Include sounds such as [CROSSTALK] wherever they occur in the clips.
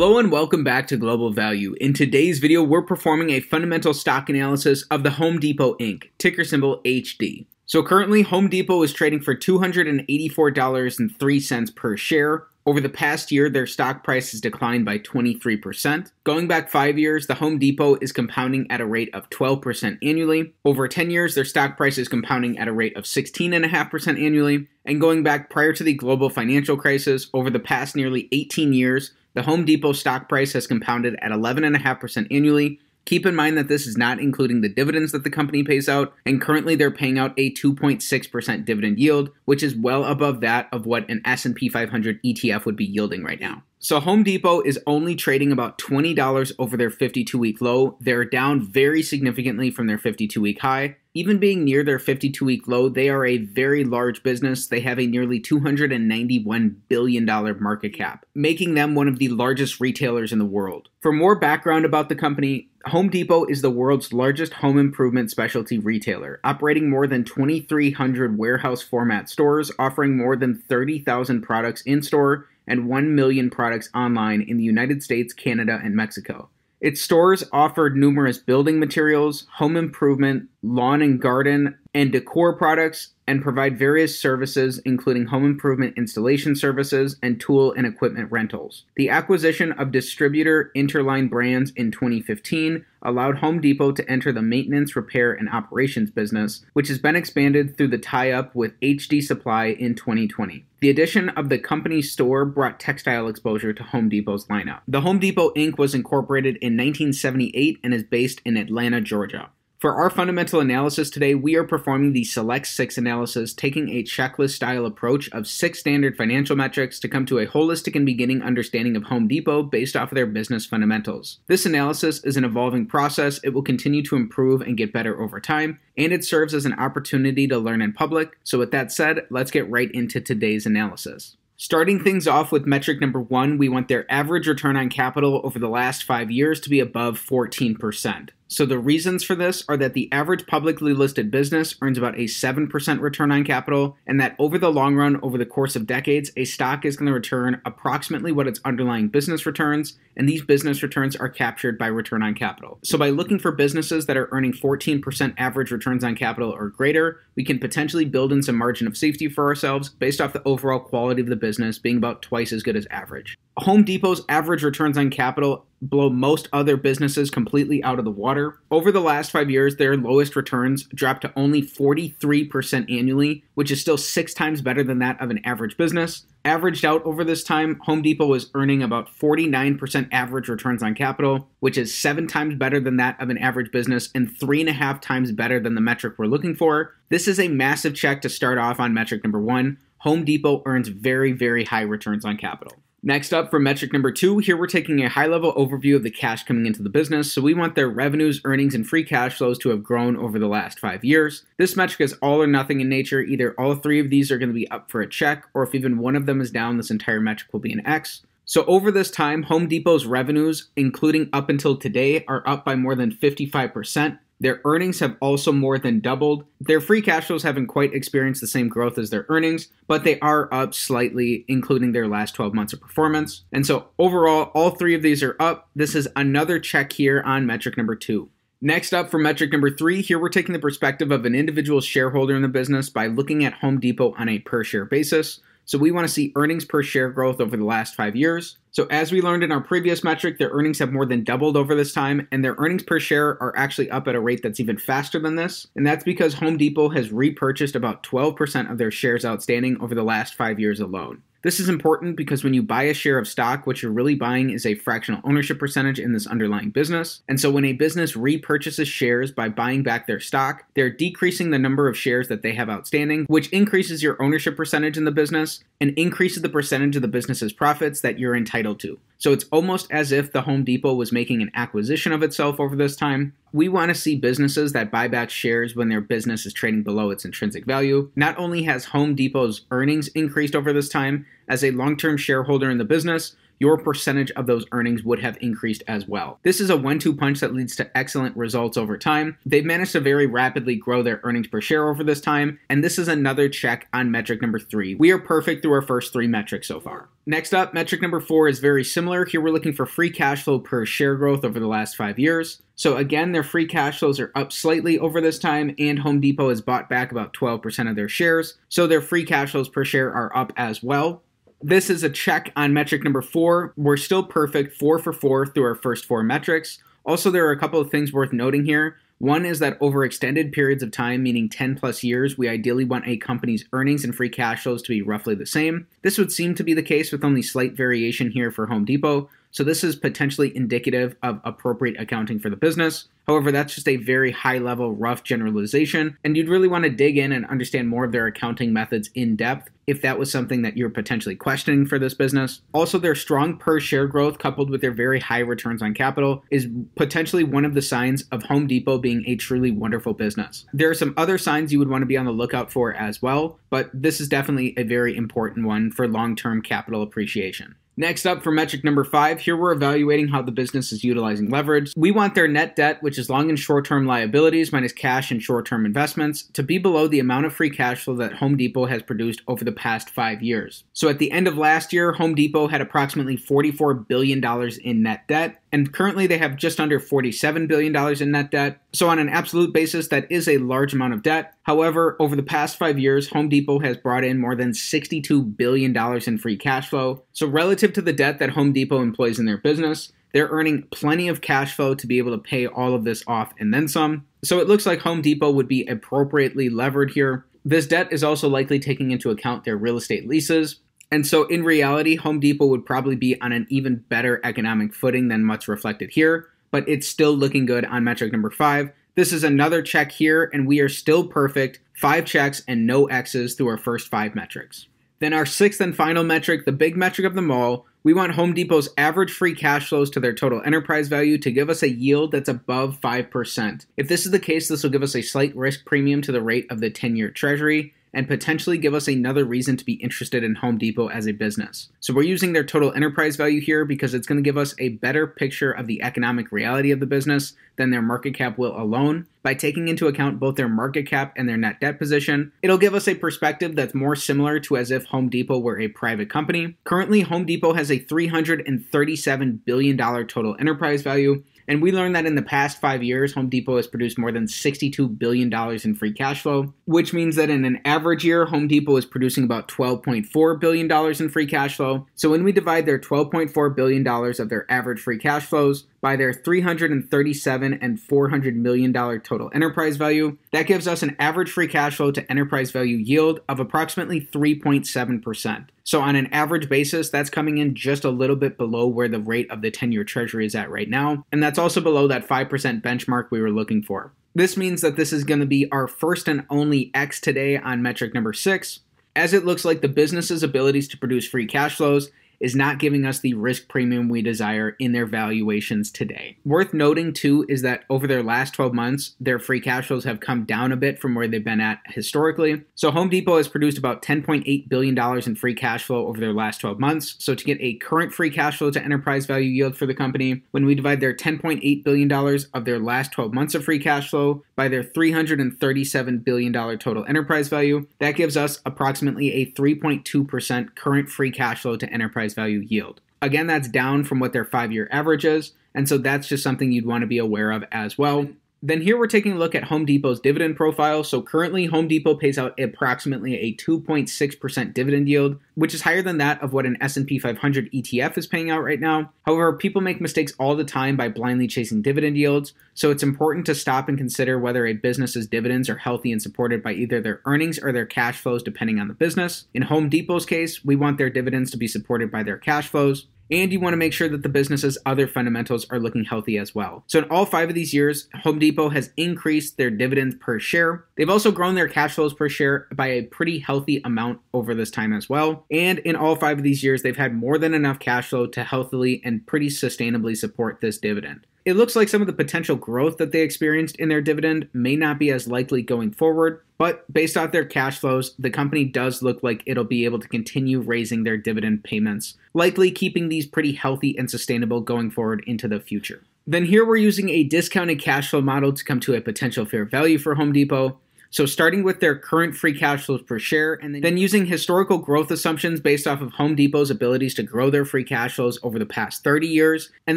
Hello and welcome back to Global Value. In today's video, we're performing a fundamental stock analysis of the Home Depot Inc., ticker symbol HD. So currently, Home Depot is trading for $284.03 per share. Over the past year, their stock price has declined by 23%. Going back five years, the Home Depot is compounding at a rate of 12% annually. Over 10 years, their stock price is compounding at a rate of 16.5% annually. And going back prior to the global financial crisis, over the past nearly 18 years, the Home Depot stock price has compounded at 11.5% annually. Keep in mind that this is not including the dividends that the company pays out, and currently they're paying out a 2.6% dividend yield, which is well above that of what an S&P 500 ETF would be yielding right now. So Home Depot is only trading about $20 over their 52-week low. They're down very significantly from their 52-week high. Even being near their 52 week low, they are a very large business. They have a nearly $291 billion market cap, making them one of the largest retailers in the world. For more background about the company, Home Depot is the world's largest home improvement specialty retailer, operating more than 2,300 warehouse format stores, offering more than 30,000 products in store and 1 million products online in the United States, Canada, and Mexico. Its stores offered numerous building materials, home improvement, lawn and garden, and decor products, and provide various services, including home improvement installation services and tool and equipment rentals. The acquisition of distributor Interline Brands in 2015 allowed Home Depot to enter the maintenance, repair, and operations business, which has been expanded through the tie up with HD Supply in 2020. The addition of the company's store brought textile exposure to Home Depot's lineup. The Home Depot Inc. was incorporated in 1978 and is based in Atlanta, Georgia. For our fundamental analysis today, we are performing the Select 6 analysis, taking a checklist style approach of six standard financial metrics to come to a holistic and beginning understanding of Home Depot based off of their business fundamentals. This analysis is an evolving process, it will continue to improve and get better over time, and it serves as an opportunity to learn in public. So, with that said, let's get right into today's analysis. Starting things off with metric number one, we want their average return on capital over the last five years to be above 14%. So the reasons for this are that the average publicly listed business earns about a 7% return on capital, and that over the long run, over the course of decades, a stock is going to return approximately what its underlying business returns, and these business returns are captured by return on capital. So by looking for businesses that are earning 14% average returns on capital or greater, we can potentially build in some margin of safety for ourselves based off the overall quality of the business being about twice as good as average. Home Depot's average returns on capital blow most other businesses completely out of the water. Over the last five years, their lowest returns dropped to only 43% annually, which is still six times better than that of an average business. Averaged out over this time, Home Depot was earning about 49% average returns on capital, which is seven times better than that of an average business and three and a half times better than the metric we're looking for. This is a massive check to start off on metric number one. Home Depot earns very, very high returns on capital. Next up for metric number two, here we're taking a high level overview of the cash coming into the business. So we want their revenues, earnings, and free cash flows to have grown over the last five years. This metric is all or nothing in nature. Either all three of these are going to be up for a check, or if even one of them is down, this entire metric will be an X. So over this time, Home Depot's revenues, including up until today, are up by more than 55%. Their earnings have also more than doubled. Their free cash flows haven't quite experienced the same growth as their earnings, but they are up slightly, including their last 12 months of performance. And so overall, all three of these are up. This is another check here on metric number two. Next up for metric number three, here we're taking the perspective of an individual shareholder in the business by looking at Home Depot on a per share basis. So we want to see earnings per share growth over the last five years. So as we learned in our previous metric, their earnings have more than doubled over this time, and their earnings per share are actually up at a rate that's even faster than this. And that's because Home Depot has repurchased about 12% of their shares outstanding over the last five years alone. This is important because when you buy a share of stock, what you're really buying is a fractional ownership percentage in this underlying business. And so when a business repurchases shares by buying back their stock, they're decreasing the number of shares that they have outstanding, which increases your ownership percentage in the business and increases the percentage of the business's profits that you're entitled to. So it's almost as if the Home Depot was making an acquisition of itself over this time. We want to see businesses that buy back shares when their business is trading below its intrinsic value. Not only has Home Depot's earnings increased over this time, as a long term shareholder in the business, your percentage of those earnings would have increased as well. This is a one two punch that leads to excellent results over time. They've managed to very rapidly grow their earnings per share over this time, and this is another check on metric number three. We are perfect through our first three metrics so far. Next up, metric number four is very similar. Here we're looking for free cash flow per share growth over the last five years. So again, their free cash flows are up slightly over this time, and Home Depot has bought back about 12% of their shares. So their free cash flows per share are up as well. This is a check on metric number four. We're still perfect, four for four through our first four metrics. Also, there are a couple of things worth noting here. One is that over extended periods of time, meaning 10 plus years, we ideally want a company's earnings and free cash flows to be roughly the same. This would seem to be the case with only slight variation here for Home Depot, so this is potentially indicative of appropriate accounting for the business. However, that's just a very high level, rough generalization, and you'd really want to dig in and understand more of their accounting methods in depth if that was something that you're potentially questioning for this business. Also, their strong per share growth coupled with their very high returns on capital is potentially one of the signs of Home Depot being a truly wonderful business. There are some other signs you would want to be on the lookout for as well, but this is definitely a very important one for long term capital appreciation. Next up for metric number five, here we're evaluating how the business is utilizing leverage. We want their net debt, which is long and short term liabilities minus cash and short term investments, to be below the amount of free cash flow that Home Depot has produced over the past five years. So at the end of last year, Home Depot had approximately $44 billion in net debt, and currently they have just under $47 billion in net debt. So, on an absolute basis, that is a large amount of debt. However, over the past five years, Home Depot has brought in more than $62 billion in free cash flow. So, relative to the debt that Home Depot employs in their business, they're earning plenty of cash flow to be able to pay all of this off and then some. So, it looks like Home Depot would be appropriately levered here. This debt is also likely taking into account their real estate leases, and so, in reality, Home Depot would probably be on an even better economic footing than what's reflected here, but it's still looking good on metric number five. This is another check here, and we are still perfect. Five checks and no X's through our first five metrics. Then, our sixth and final metric, the big metric of them all, we want Home Depot's average free cash flows to their total enterprise value to give us a yield that's above 5%. If this is the case, this will give us a slight risk premium to the rate of the 10 year treasury and potentially give us another reason to be interested in Home Depot as a business. So we're using their total enterprise value here because it's going to give us a better picture of the economic reality of the business than their market cap will alone. By taking into account both their market cap and their net debt position, it'll give us a perspective that's more similar to as if Home Depot were a private company. Currently, Home Depot has a $337 billion total enterprise value, and we learned that in the past five years, Home Depot has produced more than $62 billion in free cash flow, which means that in an average year, Home Depot is producing about $12.4 billion in free cash flow. So when we divide their $12.4 billion of their average free cash flows by their 337 and 400 million dollar total enterprise value. That gives us an average free cash flow to enterprise value yield of approximately 3.7%. So on an average basis, that's coming in just a little bit below where the rate of the 10-year treasury is at right now, and that's also below that 5% benchmark we were looking for. This means that this is going to be our first and only X today on metric number 6, as it looks like the business's abilities to produce free cash flows is not giving us the risk premium we desire in their valuations today. Worth noting too is that over their last 12 months, their free cash flows have come down a bit from where they've been at historically. So Home Depot has produced about $10.8 billion in free cash flow over their last 12 months. So to get a current free cash flow to enterprise value yield for the company, when we divide their $10.8 billion of their last 12 months of free cash flow by their $337 billion total enterprise value, that gives us approximately a 3.2% current free cash flow to enterprise value yield. Again, that's down from what their five year average is. And so that's just something you'd want to be aware of as well. Then here we're taking a look at Home Depot's dividend profile. So currently Home Depot pays out approximately a 2.6% dividend yield, which is higher than that of what an S&P 500 ETF is paying out right now. However, people make mistakes all the time by blindly chasing dividend yields, so it's important to stop and consider whether a business's dividends are healthy and supported by either their earnings or their cash flows depending on the business. In Home Depot's case, we want their dividends to be supported by their cash flows and you want to make sure that the business's other fundamentals are looking healthy as well. So, in all five of these years, Home Depot has increased their dividends per share. They've also grown their cash flows per share by a pretty healthy amount over this time as well. And in all five of these years, they've had more than enough cash flow to healthily and pretty sustainably support this dividend. It looks like some of the potential growth that they experienced in their dividend may not be as likely going forward, but based off their cash flows, the company does look like it'll be able to continue raising their dividend payments, likely keeping these pretty healthy and sustainable going forward into the future. Then here we're using a discounted cash flow model to come to a potential fair value for Home Depot. So, starting with their current free cash flows per share, and then using historical growth assumptions based off of Home Depot's abilities to grow their free cash flows over the past 30 years, and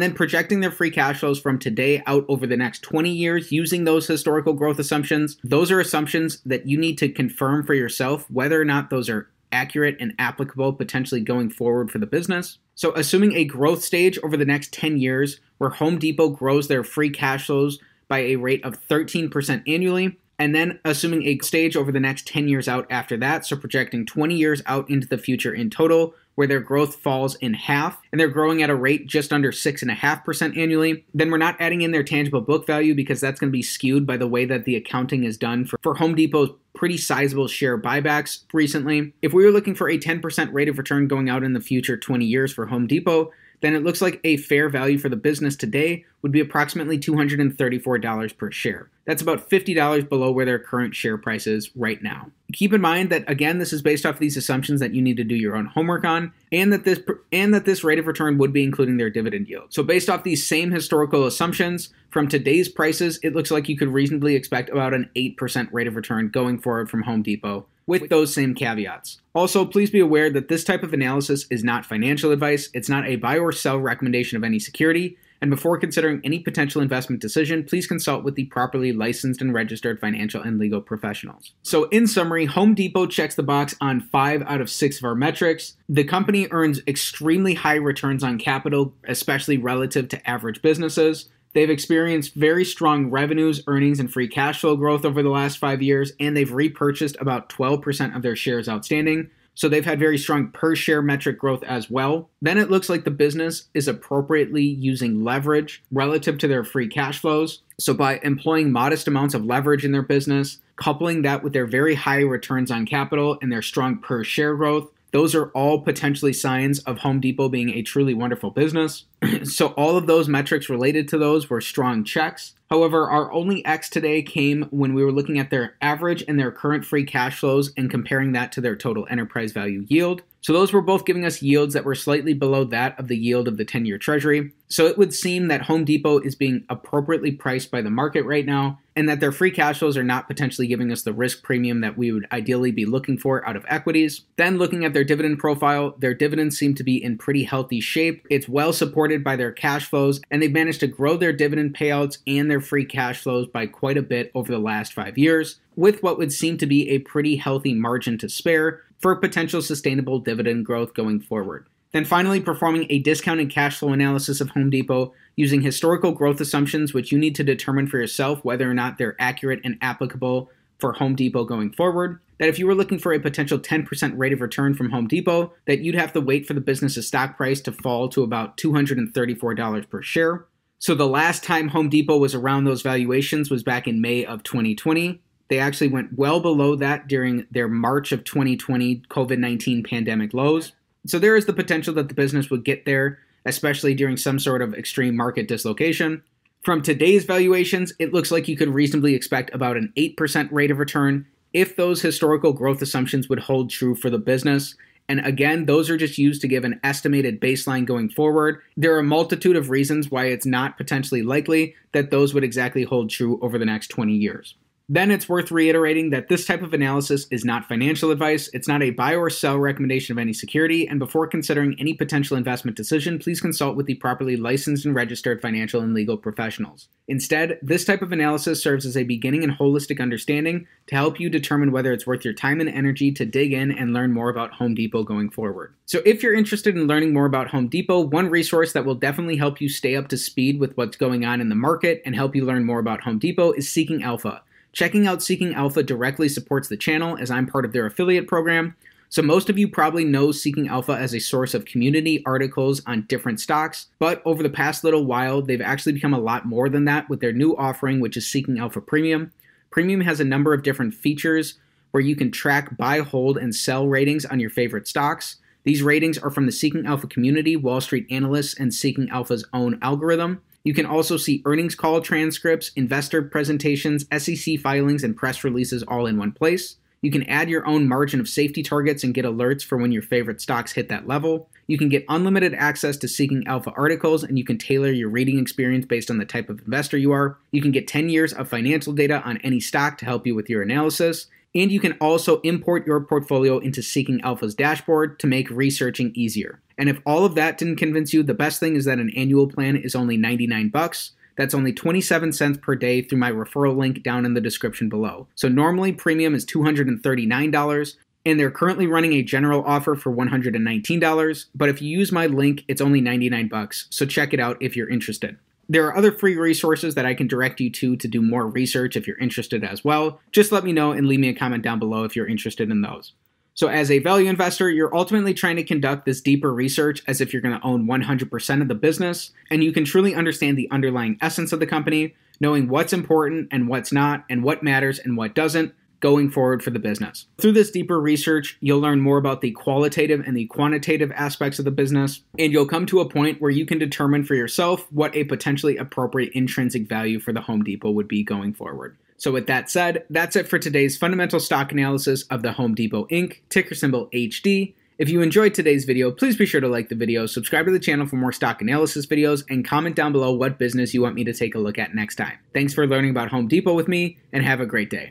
then projecting their free cash flows from today out over the next 20 years using those historical growth assumptions. Those are assumptions that you need to confirm for yourself whether or not those are accurate and applicable potentially going forward for the business. So, assuming a growth stage over the next 10 years where Home Depot grows their free cash flows by a rate of 13% annually, and then assuming a stage over the next 10 years out after that, so projecting 20 years out into the future in total, where their growth falls in half and they're growing at a rate just under 6.5% annually, then we're not adding in their tangible book value because that's going to be skewed by the way that the accounting is done for, for Home Depot's pretty sizable share buybacks recently. If we were looking for a 10% rate of return going out in the future 20 years for Home Depot, then it looks like a fair value for the business today would be approximately $234 per share. That's about $50 below where their current share price is right now. Keep in mind that again this is based off of these assumptions that you need to do your own homework on and that this and that this rate of return would be including their dividend yield. So based off these same historical assumptions from today's prices, it looks like you could reasonably expect about an 8% rate of return going forward from Home Depot with those same caveats. Also, please be aware that this type of analysis is not financial advice, it's not a buy or sell recommendation of any security, and before considering any potential investment decision, please consult with the properly licensed and registered financial and legal professionals. So, in summary, Home Depot checks the box on five out of six of our metrics. The company earns extremely high returns on capital, especially relative to average businesses. They've experienced very strong revenues, earnings, and free cash flow growth over the last five years, and they've repurchased about 12% of their shares outstanding. So they've had very strong per share metric growth as well. Then it looks like the business is appropriately using leverage relative to their free cash flows. So by employing modest amounts of leverage in their business, coupling that with their very high returns on capital and their strong per share growth, those are all potentially signs of Home Depot being a truly wonderful business. [CLEARS THROAT] so, all of those metrics related to those were strong checks. However, our only X today came when we were looking at their average and their current free cash flows and comparing that to their total enterprise value yield. So those were both giving us yields that were slightly below that of the yield of the 10 year treasury. So it would seem that Home Depot is being appropriately priced by the market right now, and that their free cash flows are not potentially giving us the risk premium that we would ideally be looking for out of equities. Then looking at their dividend profile, their dividends seem to be in pretty healthy shape. It's well supported by their cash flows, and they've managed to grow their dividend payouts and their free cash flows by quite a bit over the last five years, with what would seem to be a pretty healthy margin to spare for potential sustainable dividend growth going forward. Then finally, performing a discounted cash flow analysis of Home Depot using historical growth assumptions, which you need to determine for yourself whether or not they're accurate and applicable for Home Depot going forward. That if you were looking for a potential 10% rate of return from Home Depot, that you'd have to wait for the business's stock price to fall to about $234 per share. So the last time Home Depot was around those valuations was back in May of 2020. They actually went well below that during their March of 2020 COVID 19 pandemic lows. So there is the potential that the business would get there, especially during some sort of extreme market dislocation. From today's valuations, it looks like you could reasonably expect about an 8% rate of return if those historical growth assumptions would hold true for the business. And again, those are just used to give an estimated baseline going forward. There are a multitude of reasons why it's not potentially likely that those would exactly hold true over the next 20 years. Then it's worth reiterating that this type of analysis is not financial advice, it's not a buy or sell recommendation of any security, and before considering any potential investment decision, please consult with the properly licensed and registered financial and legal professionals. Instead, this type of analysis serves as a beginning and holistic understanding to help you determine whether it's worth your time and energy to dig in and learn more about Home Depot going forward. So, if you're interested in learning more about Home Depot, one resource that will definitely help you stay up to speed with what's going on in the market and help you learn more about Home Depot is Seeking Alpha. Checking out Seeking Alpha directly supports the channel as I'm part of their affiliate program. So, most of you probably know Seeking Alpha as a source of community articles on different stocks, but over the past little while, they've actually become a lot more than that with their new offering, which is Seeking Alpha Premium. Premium has a number of different features where you can track buy, hold, and sell ratings on your favorite stocks. These ratings are from the Seeking Alpha community, Wall Street analysts, and Seeking Alpha's own algorithm. You can also see earnings call transcripts, investor presentations, SEC filings, and press releases all in one place. You can add your own margin of safety targets and get alerts for when your favorite stocks hit that level. You can get unlimited access to Seeking Alpha articles and you can tailor your reading experience based on the type of investor you are. You can get 10 years of financial data on any stock to help you with your analysis. And you can also import your portfolio into Seeking Alpha's dashboard to make researching easier. And if all of that didn't convince you, the best thing is that an annual plan is only 99 bucks. That's only 27 cents per day through my referral link down in the description below. So normally premium is $239 and they're currently running a general offer for $119, but if you use my link, it's only 99 bucks. So check it out if you're interested. There are other free resources that I can direct you to to do more research if you're interested as well. Just let me know and leave me a comment down below if you're interested in those. So, as a value investor, you're ultimately trying to conduct this deeper research as if you're going to own 100% of the business, and you can truly understand the underlying essence of the company, knowing what's important and what's not, and what matters and what doesn't, going forward for the business. Through this deeper research, you'll learn more about the qualitative and the quantitative aspects of the business, and you'll come to a point where you can determine for yourself what a potentially appropriate intrinsic value for the Home Depot would be going forward. So, with that said, that's it for today's fundamental stock analysis of the Home Depot Inc., ticker symbol HD. If you enjoyed today's video, please be sure to like the video, subscribe to the channel for more stock analysis videos, and comment down below what business you want me to take a look at next time. Thanks for learning about Home Depot with me, and have a great day.